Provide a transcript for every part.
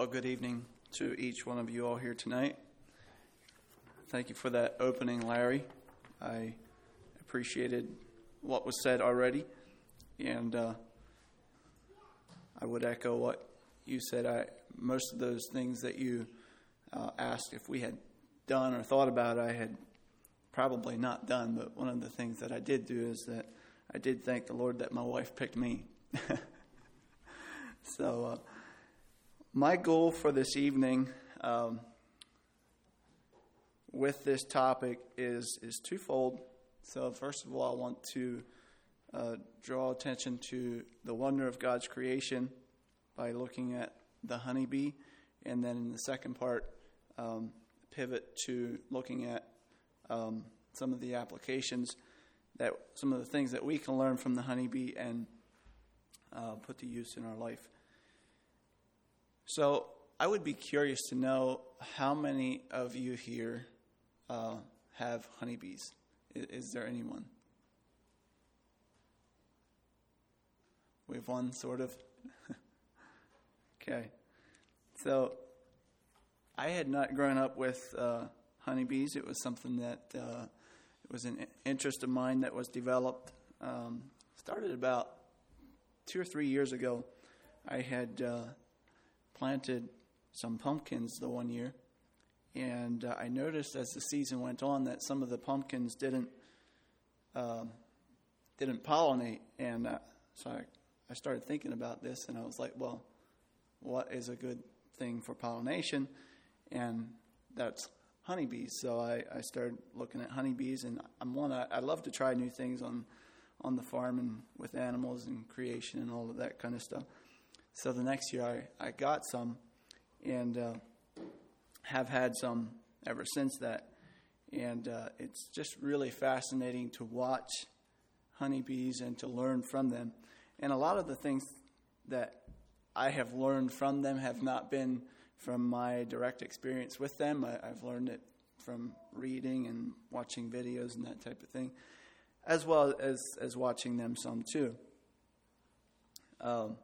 Well, good evening to each one of you all here tonight. Thank you for that opening, Larry. I appreciated what was said already, and uh, I would echo what you said. I most of those things that you uh, asked if we had done or thought about, I had probably not done. But one of the things that I did do is that I did thank the Lord that my wife picked me. so, uh, my goal for this evening um, with this topic is is twofold. So, first of all, I want to uh, draw attention to the wonder of God's creation by looking at the honeybee, and then in the second part, um, pivot to looking at um, some of the applications that some of the things that we can learn from the honeybee and uh, put to use in our life. So, I would be curious to know how many of you here uh, have honeybees. Is, is there anyone? We have one, sort of. okay. So, I had not grown up with uh, honeybees. It was something that uh, it was an interest of mine that was developed. Um, started about two or three years ago. I had uh, planted some pumpkins the one year, and uh, I noticed as the season went on that some of the pumpkins didn't um, didn't pollinate, and uh, so I, I started thinking about this, and I was like, well, what is a good thing for pollination? And that's honeybees. So I, I started looking at honeybees, and I'm one. I, I love to try new things on on the farm and with animals and creation and all of that kind of stuff. So the next year I, I got some and uh, have had some ever since that. And uh, it's just really fascinating to watch honeybees and to learn from them. And a lot of the things that I have learned from them have not been from my direct experience with them. I, have learned it from reading and watching videos and that type of thing, as well as, as watching them some too. Um,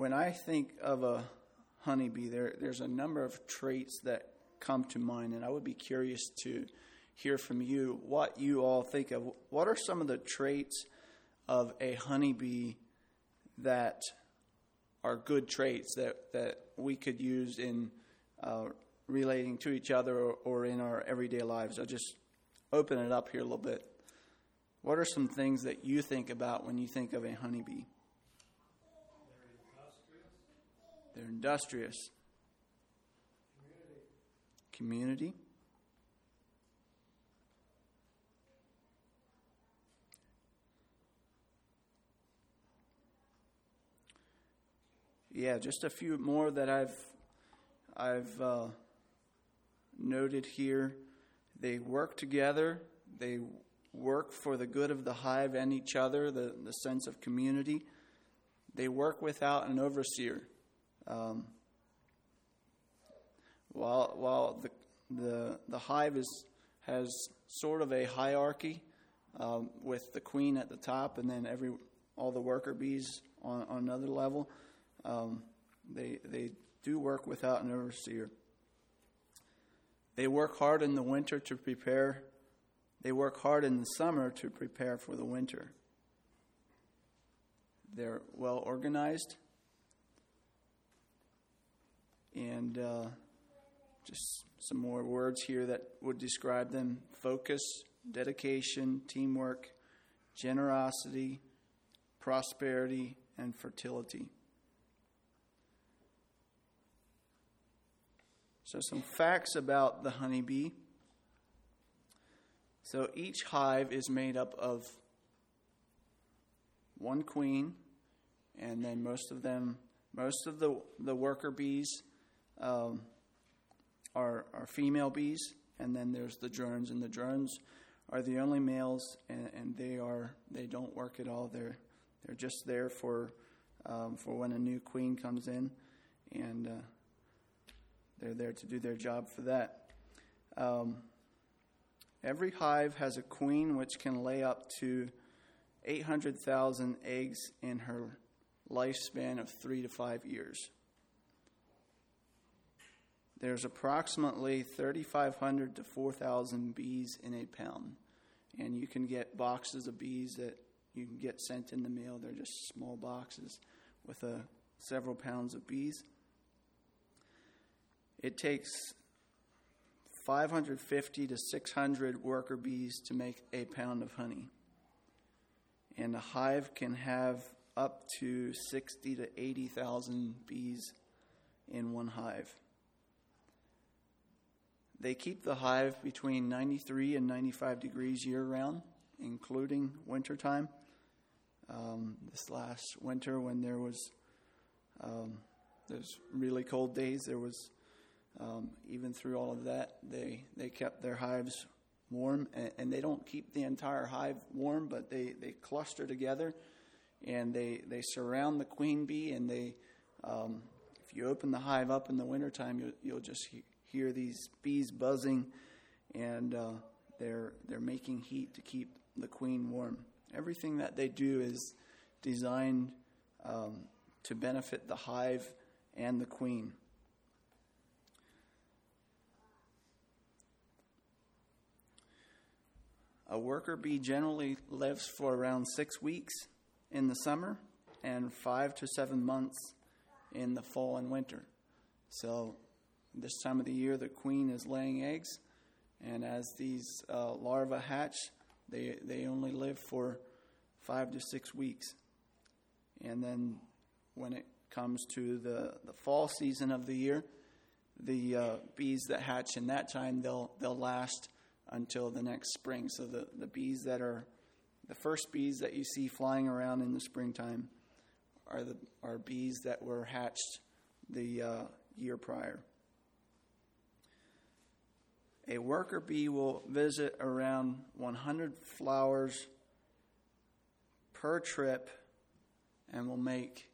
when I think of a honeybee, there, there's a number of traits that come to mind, and I would be curious to hear from you what you all think of. What are some of the traits of a honeybee that are good traits that, that we could use in uh, relating to each other or, or in our everyday lives? I'll just open it up here a little bit. What are some things that you think about when you think of a honeybee? They're industrious. Community. Community. Yeah, just a few more that I've I've uh, noted here. They work together. They work for the good of the hive and each other. The the sense of community. They work without an overseer. Um, while while the the the hive is has sort of a hierarchy um, with the queen at the top, and then every all the worker bees on, on another level. Um, they they do work without an overseer. They work hard in the winter to prepare. They work hard in the summer to prepare for the winter. They're well organized and uh, just some more words here that would describe them focus, dedication, teamwork, generosity, prosperity, and fertility. So, some facts about the honeybee. So, each hive is made up of one queen, and then most of them, most of the, the worker bees um, are, are female bees, and then there's the drones, and the drones are the only males, and, and they are they don't work at all. They're they're just there for um, for when a new queen comes in, and uh, they're there to do their job for that. Um, every hive has a queen which can lay up to 800,000 eggs in her lifespan of three to five years. There's approximately 3,500 to 4,000 bees in a pound. And you can get boxes of bees that you can get sent in the mail. They're just small boxes with uh, several pounds of bees. It takes 550 to 600 worker bees to make a pound of honey. And a hive can have up to 60 to 80,000 bees in one hive. They keep the hive between 93 and 95 degrees year round, including wintertime. Um, this last winter, when there was um, those really cold days, there was um, even through all of that, they they kept their hives warm, and, and, they don't keep the entire hive warm, but they, they cluster together, and they they surround the queen bee, and they um, if you open the hive up in the wintertime, you'll, you'll just hear these bees buzzing, and uh, they're they're making heat to keep the queen warm. Everything that they do is designed um, to benefit the hive and the queen. A worker bee generally lives for around six weeks in the summer and five to seven months in the fall and winter. So this time of the year, the queen is laying eggs, and as these uh, larvae hatch, they, they only live for five to six weeks. And then when it comes to the, the fall season of the year, the uh, bees that hatch in that time, they'll, they'll last until the next spring. So the, the bees that are the first bees that you see flying around in the springtime are the are bees that were hatched the uh, year prior. A worker bee will visit around 100 flowers per trip and will make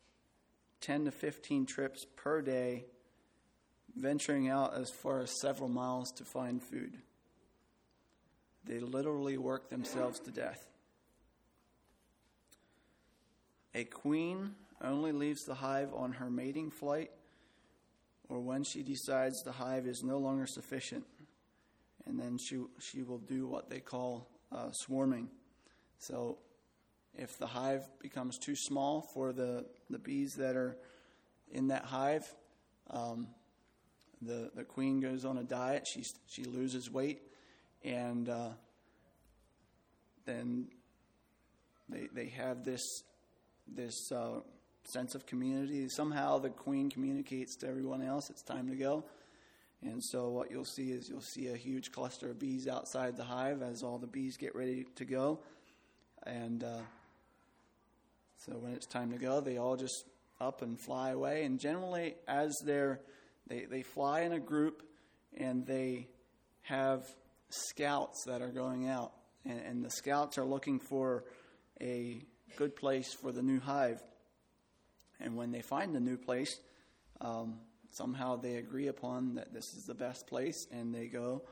10 to 15 trips per day, venturing out as far as several miles to find food. They literally work themselves to death. A queen only leaves the hive on her mating flight or when she decides the hive is no longer sufficient and then she she will do what they call uh, swarming. So, if the hive becomes too small for the the bees that are in that hive, um, the the queen goes on a diet. She she loses weight, and uh, then they they have this this uh, sense of community. Somehow the queen communicates to everyone else it's time to go. And so what you'll see is you'll see a huge cluster of bees outside the hive as all the bees get ready to go. And uh, so when it's time to go, they all just up and fly away. And generally, as they're they, they fly in a group and they have scouts that are going out. And, and the scouts are looking for a good place for the new hive. And when they find the new place, um, somehow they agree upon that this is the best place, and they go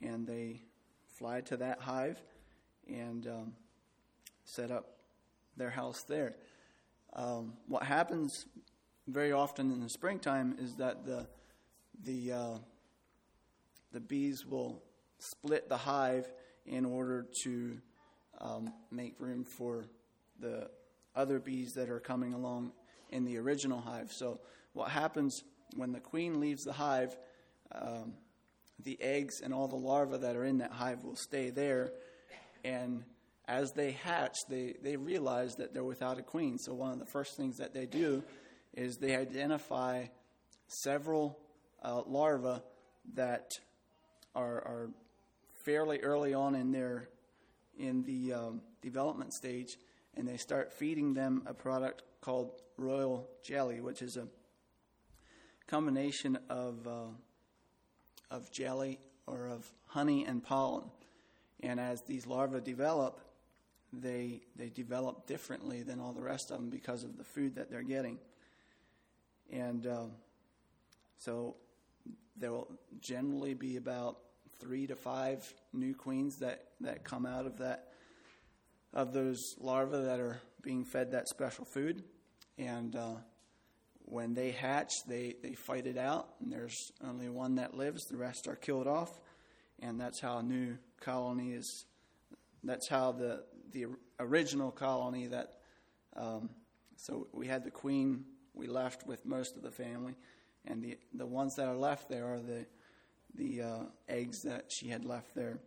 and they fly to that hive and um, set up their house there. Um, what happens very often in the springtime is that the the uh, the bees will split the hive in order to um, make room for the other bees that are coming along in the original hive. So what happens when the queen leaves the hive, um, the eggs and all the larvae that are in that hive will stay there. And as they hatch, they, they realize that they're without a queen. So, one of the first things that they do is they identify several uh, larvae that are, are fairly early on in their in the um, development stage, and they start feeding them a product called royal jelly, which is a combination of, uh, of jelly or of honey and pollen. And as these larvae develop, they, they develop differently than all the rest of them because of the food that they're getting. And uh, so there will generally be about three to five new queens that, that come out of that of those larvae that are being fed that special food. and uh, when they hatch, they, they fight it out, and there's only one that lives, the rest are killed off, and that's how a new colony is. That's how the the original colony that. Um, so we had the queen. We left with most of the family, and the the ones that are left there are the the uh, eggs that she had left there,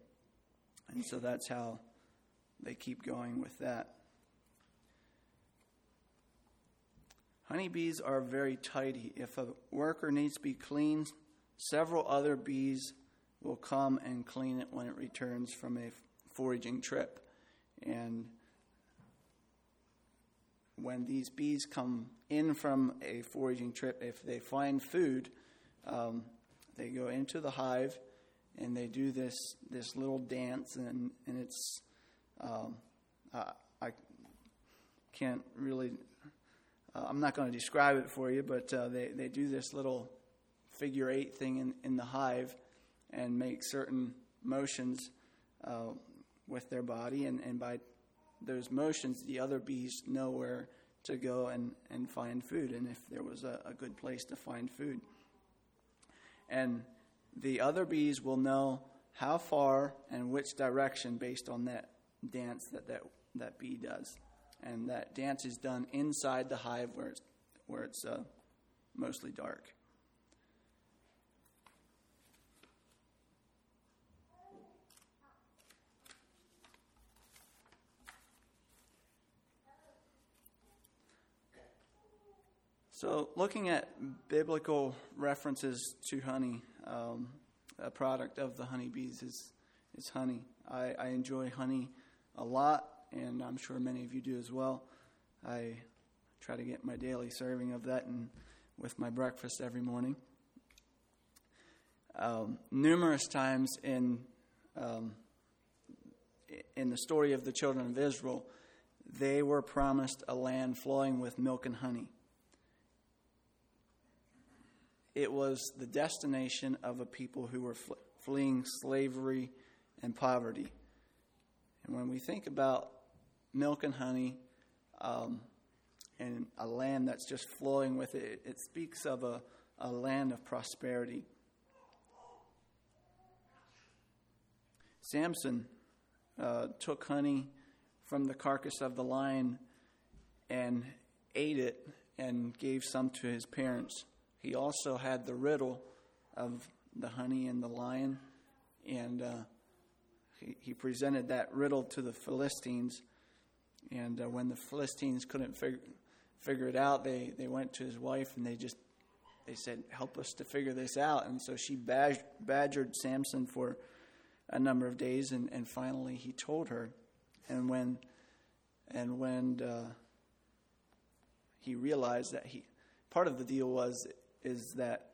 and so that's how they keep going with that. Honeybees are very tidy. If a worker needs to be cleaned, several other bees will come and clean it when it returns from a foraging trip. And when these bees come in from a foraging trip, if they find food, um, they go into the hive and they do this this little dance, and and it's um, I, I can't really uh, I'm not going to describe it for you, but uh, they, they do this little figure eight thing in, in the hive and make certain motions uh, with their body. And, and by those motions, the other bees know where to go and, and find food, and if there was a, a good place to find food. And the other bees will know how far and which direction based on that dance that that, that bee does and that dance is done inside the hive where it's, where it's uh, mostly dark. So, looking at biblical references to honey, um, a product of the honeybees is, is honey. I, I enjoy honey a lot and I'm sure many of you do as well. I try to get my daily serving of that and with my breakfast every morning. Um, numerous times in um, in the story of the children of Israel, they were promised a land flowing with milk and honey. It was the destination of a people who were fleeing slavery and poverty. And when we think about milk and honey, um, and a land that's just flowing with it. It speaks of a, a land of prosperity. Samson uh, took honey from the carcass of the lion and ate it and gave some to his parents. He also had the riddle of the honey and the lion, and uh, he, he presented that riddle to the Philistines and uh, when the Philistines couldn't figure, figure it out, they, they went to his wife and they just they said, "Help us to figure this out." And so she bad, badgered Samson for a number of days, and, and finally he told her. And when and when uh, he realized that he part of the deal was is that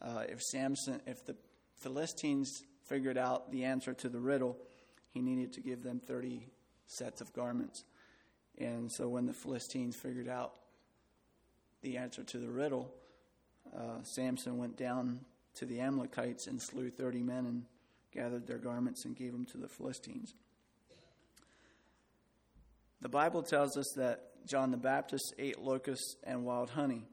uh, if Samson if the Philistines figured out the answer to the riddle, he needed to give them thirty sets of garments. And so when the Philistines figured out the answer to the riddle, uh, Samson went down to the Amalekites and slew 30 men and gathered their garments and gave them to the Philistines. The Bible tells us that John the Baptist ate locusts and wild honey.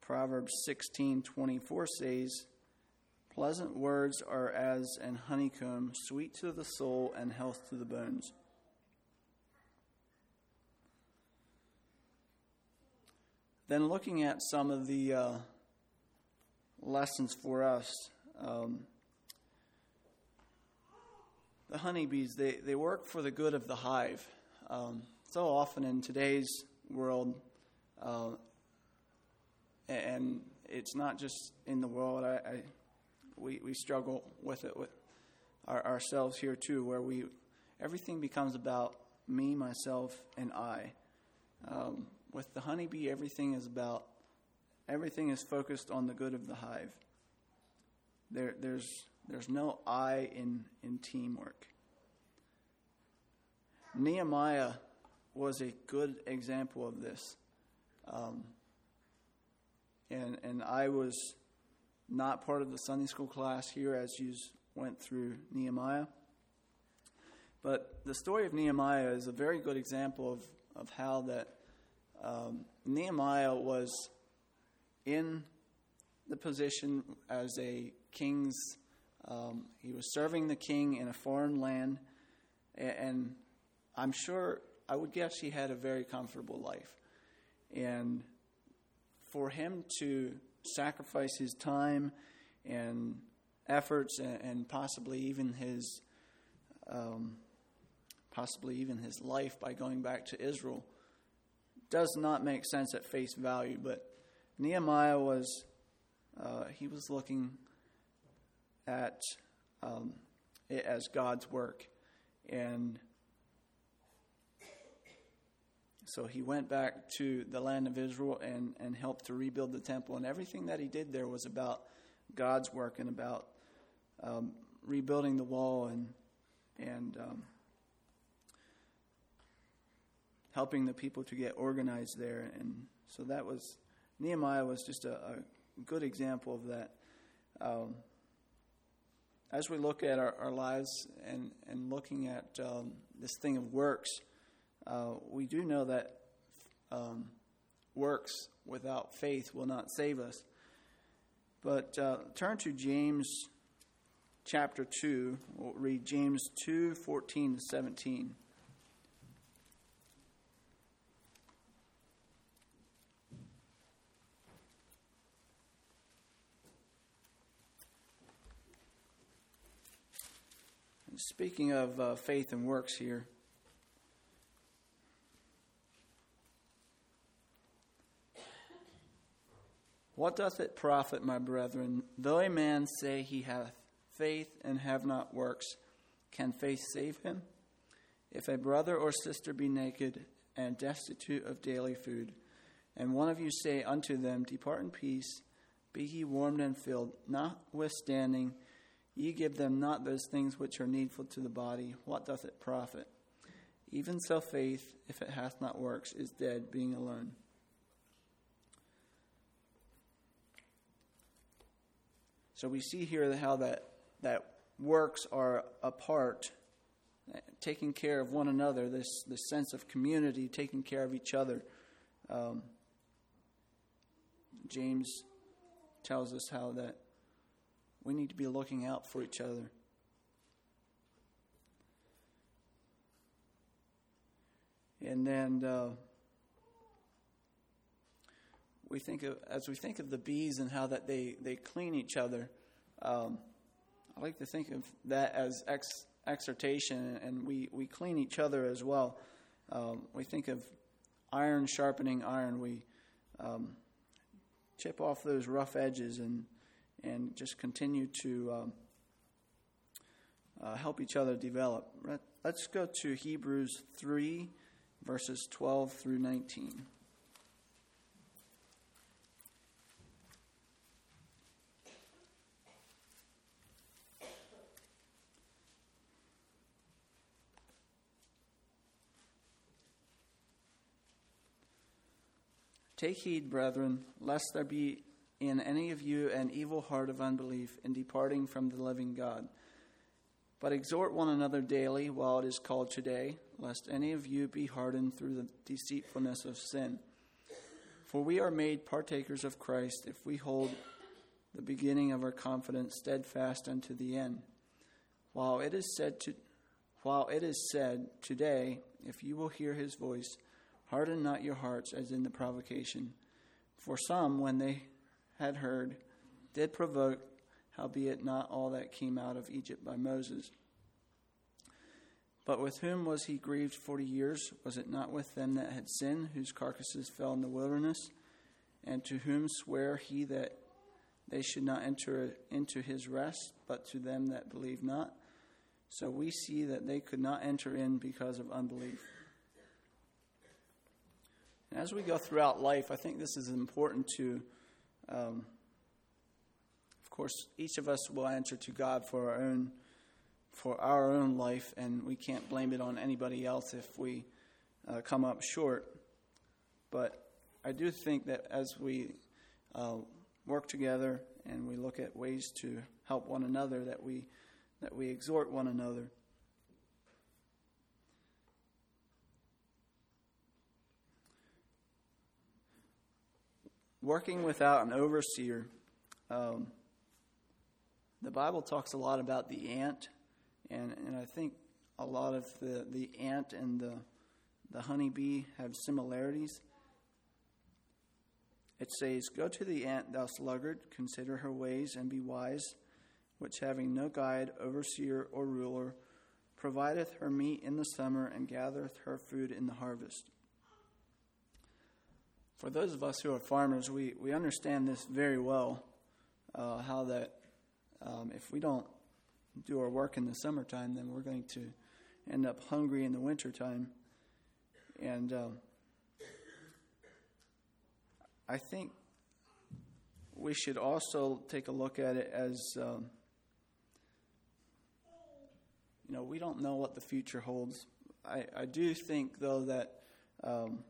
Proverbs 16:24 says, Pleasant words are as an honeycomb, sweet to the soul and health to the bones. Then, looking at some of the uh, lessons for us, um, the honeybees, they, they work for the good of the hive. Um, so often in today's world, uh, and it's not just in the world, I, I we, we struggle with it with our, ourselves here too, where we everything becomes about me, myself, and I. Um, with the honeybee, everything is about everything is focused on the good of the hive. There, there's there's no I in in teamwork. Nehemiah was a good example of this, um, and and I was not part of the Sunday school class here as you went through Nehemiah. But the story of Nehemiah is a very good example of, of how that um, Nehemiah was in the position as a king's. Um, he was serving the king in a foreign land, and, and I'm sure I would guess he had a very comfortable life. And for him to sacrifice his time and efforts and, and possibly even his um, possibly even his life by going back to Israel does not make sense at face value. But Nehemiah was uh, he was looking at um, it as God's work, and so he went back to the land of Israel and, and helped to rebuild the temple. And everything that he did there was about God's work and about um, rebuilding the wall and and um, helping the people to get organized there. And so that was Nehemiah was just a, a good example of that. Um, as we look at our, our, lives and, and looking at um, this thing of works, uh, we do know that um, works without faith will not save us. But uh, turn to James chapter 2. We'll read James 2 14 to 17. Speaking of uh, faith and works here, what doth it profit, my brethren, though a man say he hath faith and have not works? Can faith save him? If a brother or sister be naked and destitute of daily food, and one of you say unto them, Depart in peace, be ye warmed and filled, notwithstanding, Ye give them not those things which are needful to the body. What doth it profit? Even so, faith, if it hath not works, is dead, being alone. So we see here how that, that works are a part, taking care of one another, this, this sense of community, taking care of each other. Um, James tells us how that we need to be looking out for each other. And then uh, we think of as we think of the bees and how that they, they clean each other. Um, I like to think of that as ex, exhortation, and we, we clean each other as well. Um, we think of iron sharpening iron. We um, chip off those rough edges and and just continue to um, uh, help each other develop. Let's go to Hebrews 3, verses 12 through 19. Take heed, brethren, lest there be in any of you an evil heart of unbelief in departing from the living God. But exhort one another daily while it is called today, lest any of you be hardened through the deceitfulness of sin. For we are made partakers of Christ if we hold the beginning of our confidence steadfast unto the end. While it is said to while it is said today, if you will hear his voice, harden not your hearts as in the provocation. For some, when they had heard did provoke, howbeit not all that came out of Egypt by Moses. But with whom was he grieved forty years? Was it not with them that had sinned, whose carcasses fell in the wilderness? And to whom sware he that they should not enter into his rest, but to them that believe not? So we see that they could not enter in because of unbelief. And as we go throughout life, I think this is important to um, of course, each of us will answer to God for our own for our own life, and we can't blame it on anybody else if we uh, come up short. But I do think that as we uh, work together and we look at ways to help one another, that we that we exhort one another. Working without an overseer. Um, the Bible talks a lot about the ant, and, and I think a lot of the, the ant and the, the honeybee have similarities. It says, Go to the ant, thou sluggard, consider her ways and be wise, which having no guide, overseer, or ruler, provideth her meat in the summer and gathereth her food in the harvest. For those of us who are farmers, we, we understand this very well uh, how that um, if we don't do our work in the summertime, then we're going to end up hungry in the wintertime. And um, I think we should also take a look at it as um, you know, we don't know what the future holds. I, I do think, though, that um,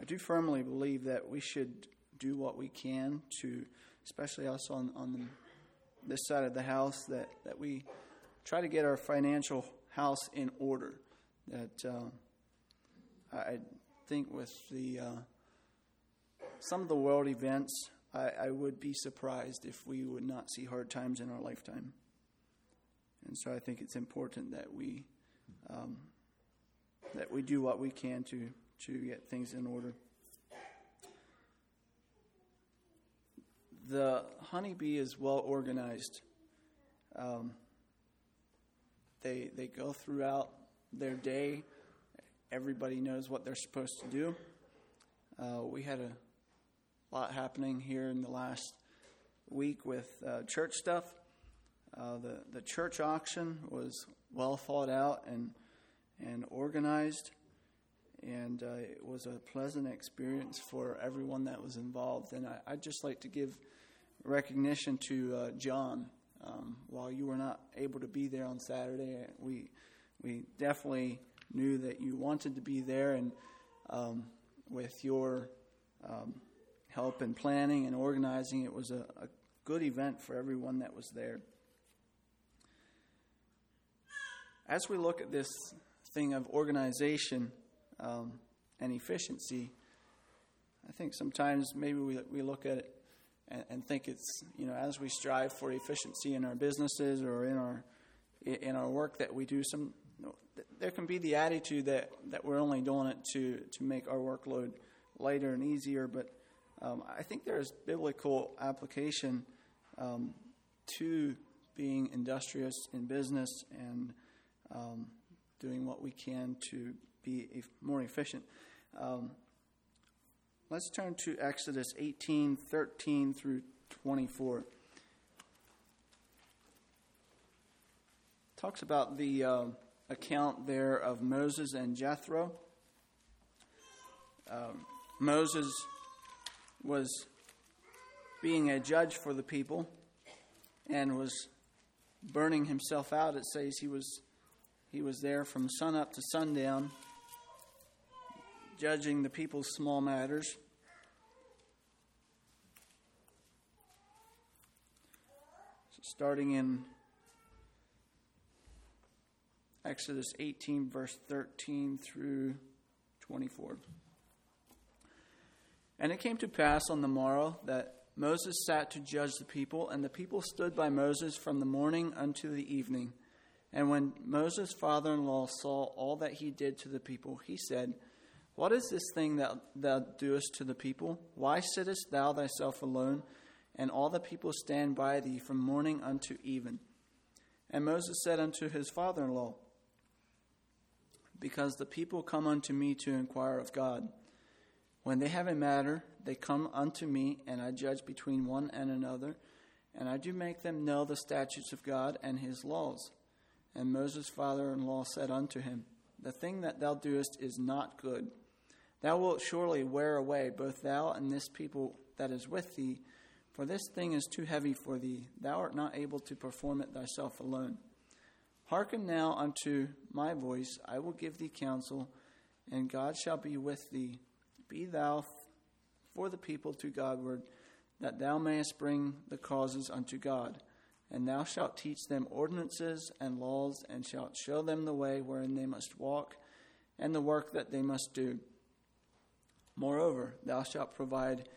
I do firmly believe that we should do what we can to, especially us on, on the, this side of the house, that, that we try to get our financial house in order. That uh, I think with the uh, some of the world events, I, I would be surprised if we would not see hard times in our lifetime. And so I think it's important that we um, that we do what we can to to get things in order. The honeybee is well organized. Um, they they go throughout their day. Everybody knows what they're supposed to do. Uh, we had a lot happening here in the last week with uh, church stuff. Uh, the the church auction was well thought out and and organized, and uh, it was a pleasant experience for everyone that was involved. And I, would just like to give recognition to uh, John. Um, while you were not able to be there on Saturday, we we definitely knew that you wanted to be there, and um, with your um, help in planning and organizing, it was a, a good event for everyone that was there. as we look at this thing of organization um, and efficiency, I think sometimes maybe we, we look at it and, and, think it's, you know, as we strive for efficiency in our businesses or in our, in our work that we do, some, there can be the attitude that, that we're only doing it to, to make our workload lighter and easier, but um, I think there's biblical application um, to being industrious in business and um, doing what we can to be more efficient. Um, let's turn to Exodus 18 13 through 24. Talks about the uh, account there of Moses and Jethro. Um, Moses was being a judge for the people and was burning himself out. It says he was he was there from sunup to sundown, judging the people's small matters. So starting in Exodus 18, verse 13 through 24. And it came to pass on the morrow that Moses sat to judge the people, and the people stood by Moses from the morning unto the evening. And when Moses' father in law saw all that he did to the people, he said, What is this thing that thou doest to the people? Why sittest thou thyself alone, and all the people stand by thee from morning unto even? And Moses said unto his father in law, Because the people come unto me to inquire of God. When they have a matter, they come unto me, and I judge between one and another, and I do make them know the statutes of God and his laws. And Moses' father in law said unto him, The thing that thou doest is not good. Thou wilt surely wear away both thou and this people that is with thee, for this thing is too heavy for thee. Thou art not able to perform it thyself alone. Hearken now unto my voice, I will give thee counsel, and God shall be with thee. Be thou for the people to Godward, that thou mayest bring the causes unto God. And thou shalt teach them ordinances and laws, and shalt show them the way wherein they must walk, and the work that they must do. Moreover, thou shalt provide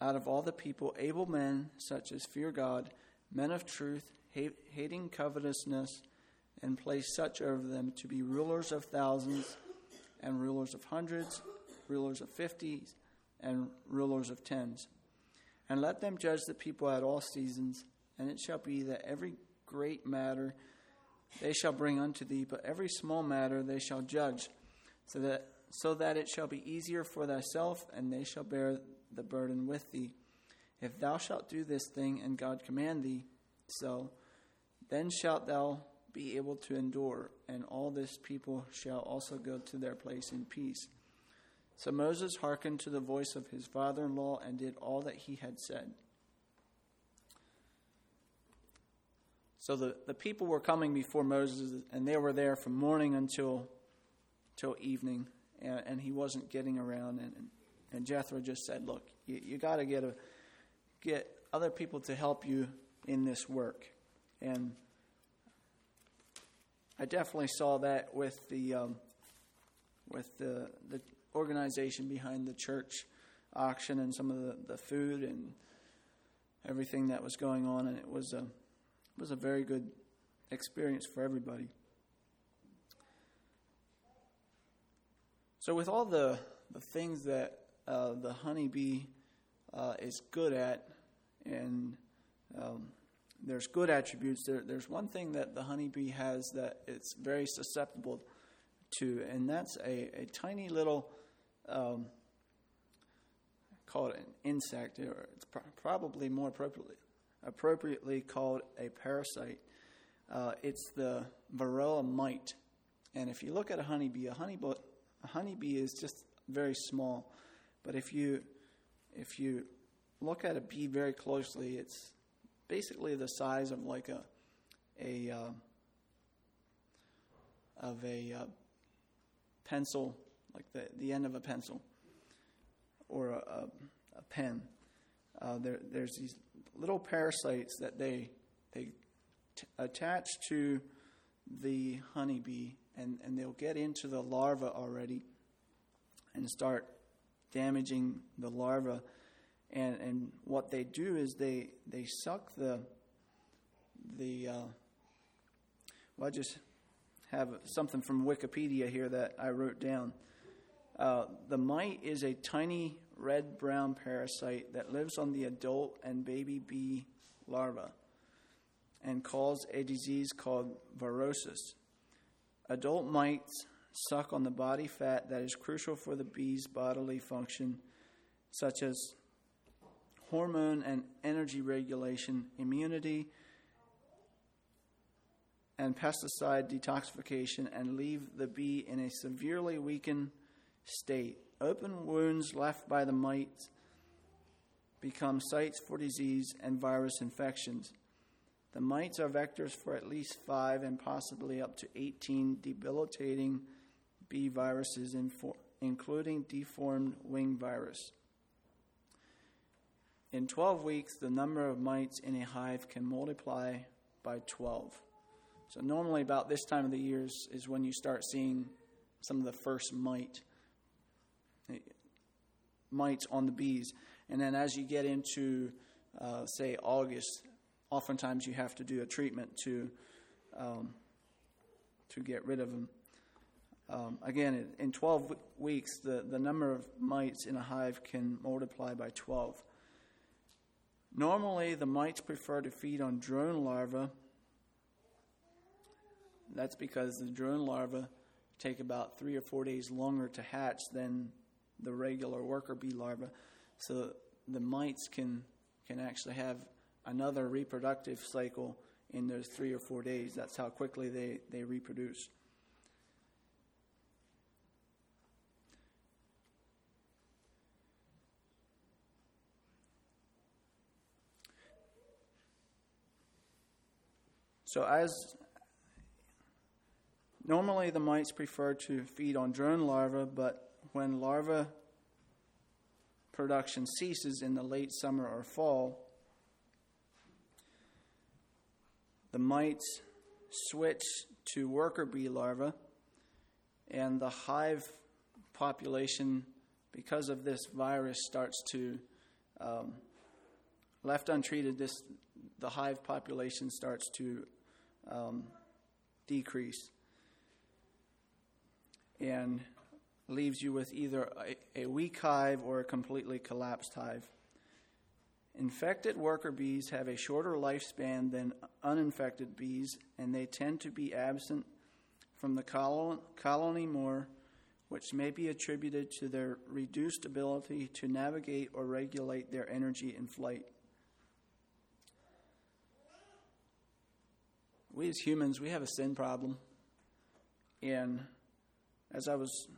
out of all the people able men, such as fear God, men of truth, hating covetousness, and place such over them to be rulers of thousands, and rulers of hundreds, rulers of fifties, and rulers of tens. And let them judge the people at all seasons, and it shall be that every great matter they shall bring unto thee, but every small matter they shall judge, so that so that it shall be easier for thyself, and they shall bear the burden with thee. If thou shalt do this thing, and God command thee so, then shalt thou be able to endure, and all this people shall also go to their place in peace. So Moses hearkened to the voice of his father in law and did all that he had said. So the, the people were coming before Moses, and they were there from morning until, until evening, and, and he wasn't getting around. And, and Jethro just said, Look, you, you got to get, a, get other people to help you in this work. And I definitely saw that with the, um, with the, the organization behind the church auction and some of the, the food and everything that was going on, and it was a it was a very good experience for everybody. So, with all the, the things that uh, the honeybee uh, is good at, and um, there's good attributes, there, there's one thing that the honeybee has that it's very susceptible to, and that's a, a tiny little, um, call it an insect, or it's probably more appropriately appropriately called a parasite. Uh, it's the varroa mite. And if you look at a honeybee, a honeybee, a honeybee is just very small. But if you if you look at a bee very closely, it's basically the size of like a a uh, of a uh, pencil, like the the end of a pencil, or a, a, a pen. Uh, there, there's these little parasites that they they t- attach to the honeybee, and, and they'll get into the larva already and start damaging the larva. And and what they do is they they suck the the uh, well, I just have something from Wikipedia here that I wrote down. Uh, the mite is a tiny red brown parasite that lives on the adult and baby bee larva and causes a disease called varroosis. Adult mites suck on the body fat that is crucial for the bee's bodily function, such as hormone and energy regulation, immunity, and pesticide detoxification, and leave the bee in a severely weakened state. Open wounds left by the mites become sites for disease and virus infections. The mites are vectors for at least five and possibly up to 18 debilitating bee viruses, including deformed wing virus. In 12 weeks, the number of mites in a hive can multiply by 12. So, normally, about this time of the year is, is when you start seeing some of the first mite mites on the bees. And then as you get into, uh, say, August, oftentimes you have to do a treatment to um, to get rid of them. Um, again, in 12 weeks, the, the number of mites in a hive can multiply by 12. Normally, the mites prefer to feed on drone larvae. That's because the drone larvae take about three or four days longer to hatch than the regular worker bee larvae. So the mites can can actually have another reproductive cycle in those three or four days. That's how quickly they, they reproduce. So as normally the mites prefer to feed on drone larvae, but when larva production ceases in the late summer or fall, the mites switch to worker bee larvae, and the hive population, because of this virus, starts to um, left untreated, this the hive population starts to um, decrease and leaves you with either a, a weak hive or a completely collapsed hive. Infected worker bees have a shorter lifespan than uninfected bees, and they tend to be absent from the colony more, which may be attributed to their reduced ability to navigate or regulate their energy in flight. We as humans, we have a sin problem. And as I was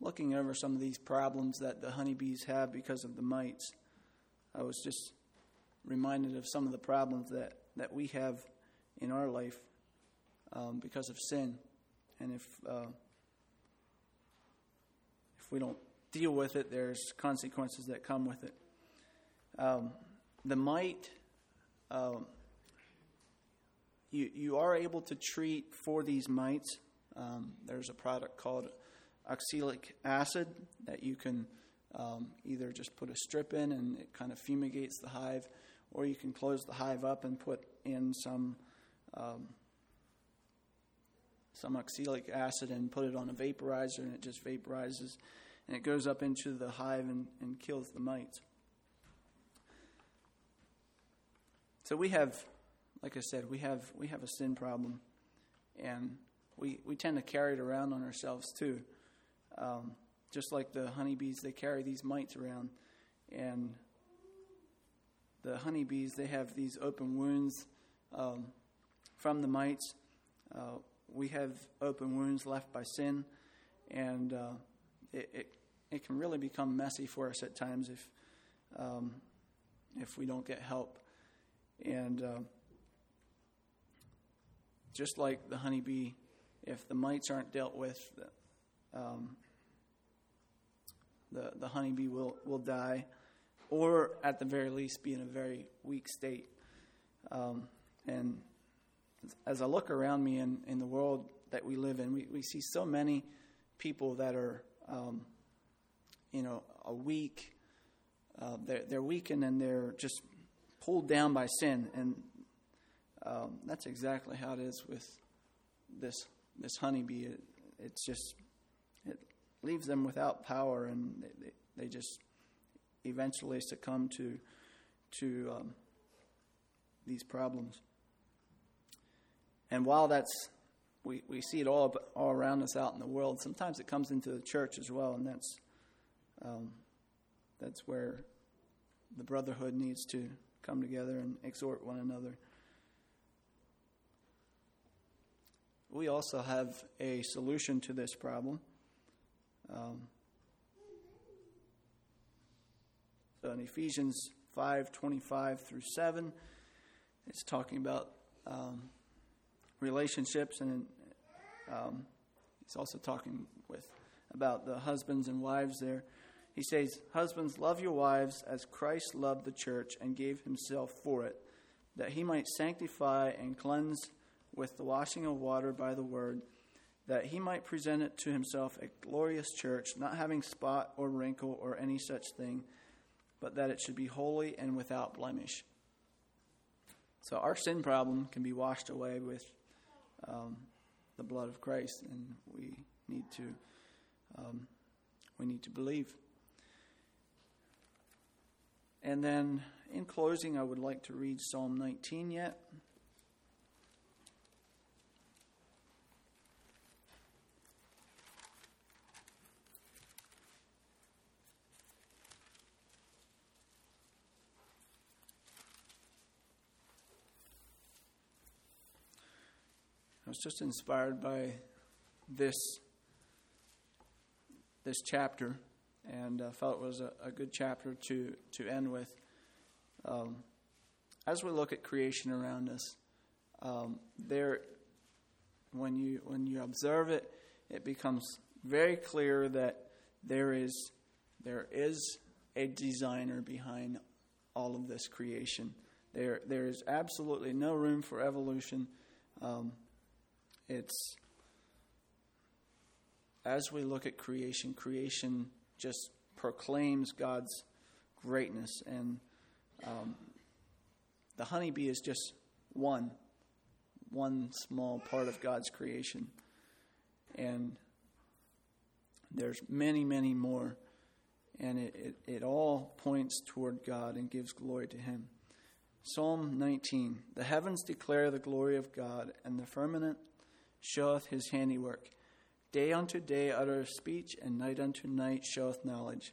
looking over some of these problems that the honeybees have because of the mites, I was just reminded of some of the problems that, that we have in our life um, because of sin. And if, uh, if we don't deal with it, there's consequences that come with it. Um, the mite, um, you, you are able to treat for these mites. Um, there's a product called oxalic acid that you can um, either just put a strip in and it kind of fumigates the hive, or you can close the hive up and put in some um, some oxalic acid and put it on a vaporizer, and it just vaporizes and it goes up into the hive and, and kills the mites. So we have, like I said, we have we have a sin problem, and we we tend to carry it around on ourselves too. Um, just like the honeybees, they carry these mites around, and the honeybees they have these open wounds um, from the mites. Uh, we have open wounds left by sin, and uh, it, it, it can really become messy for us at times if um, if we don't get help. And uh, just like the honeybee, if the mites aren't dealt with, um, the, the honeybee will, will die, or at the very least be in a very weak state. Um, and as I look around me in, in the world that we live in, we, we see so many people that are, um, you know, a weak, uh, they're, they're weakened and they're just pulled down by sin. And um, that's exactly how it is with this, this honeybee. It, it's just leaves them without power, and they, they just eventually succumb to to um, these problems. And while that's we, we see it all all around us out in the world, sometimes it comes into the church as well, and that's um, that's where the brotherhood needs to come together and exhort one another. We also have a solution to this problem. Um, so in Ephesians 5 25 through 7, it's talking about um, relationships, and um, he's also talking with about the husbands and wives there. He says, Husbands, love your wives as Christ loved the church and gave himself for it, that he might sanctify and cleanse with the washing of water by the word that he might present it to himself a glorious church, not having spot or wrinkle or any such thing, but that it should be holy and without blemish. So our sin problem can be washed away with um, the blood of Christ, and we need to um, we need to believe. And then, in closing, I would like to read Psalm 19 yet. I was just inspired by this this chapter, and uh, felt it was a, a, good chapter to to end with. Um, as we look at creation around us, um, there, when you when you observe it, it becomes very clear that there is there is a designer behind all of this creation. There there is absolutely no room for evolution. Um, it's as we look at creation, creation just proclaims God's greatness. And um, the honeybee is just one, one small part of God's creation. And there's many, many more. And it, it, it all points toward God and gives glory to Him. Psalm 19 The heavens declare the glory of God, and the firmament showeth his handiwork. Day unto day uttereth speech, and night unto night showeth knowledge.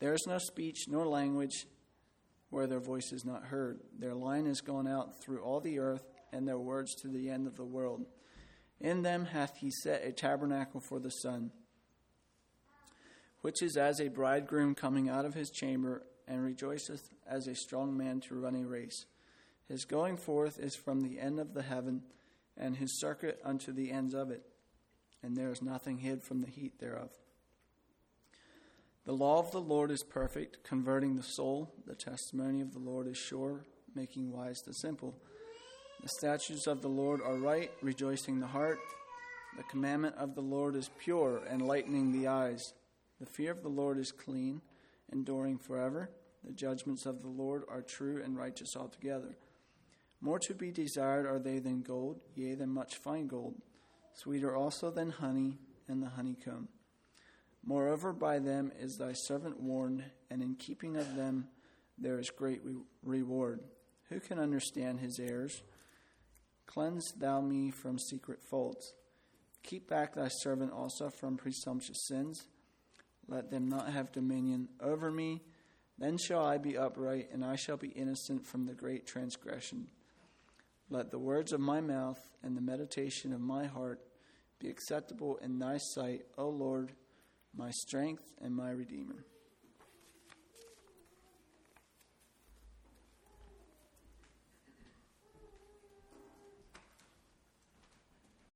There is no speech nor language where their voice is not heard. Their line is gone out through all the earth, and their words to the end of the world. In them hath he set a tabernacle for the sun, which is as a bridegroom coming out of his chamber, and rejoiceth as a strong man to run a race. His going forth is from the end of the heaven, and his circuit unto the ends of it, and there is nothing hid from the heat thereof. The law of the Lord is perfect, converting the soul. The testimony of the Lord is sure, making wise the simple. The statutes of the Lord are right, rejoicing the heart. The commandment of the Lord is pure, enlightening the eyes. The fear of the Lord is clean, enduring forever. The judgments of the Lord are true and righteous altogether. More to be desired are they than gold, yea, than much fine gold, sweeter also than honey and the honeycomb. Moreover, by them is thy servant warned, and in keeping of them there is great re- reward. Who can understand his errors? Cleanse thou me from secret faults. Keep back thy servant also from presumptuous sins. Let them not have dominion over me. Then shall I be upright, and I shall be innocent from the great transgression. Let the words of my mouth and the meditation of my heart be acceptable in thy sight, O Lord my strength and my redeemer.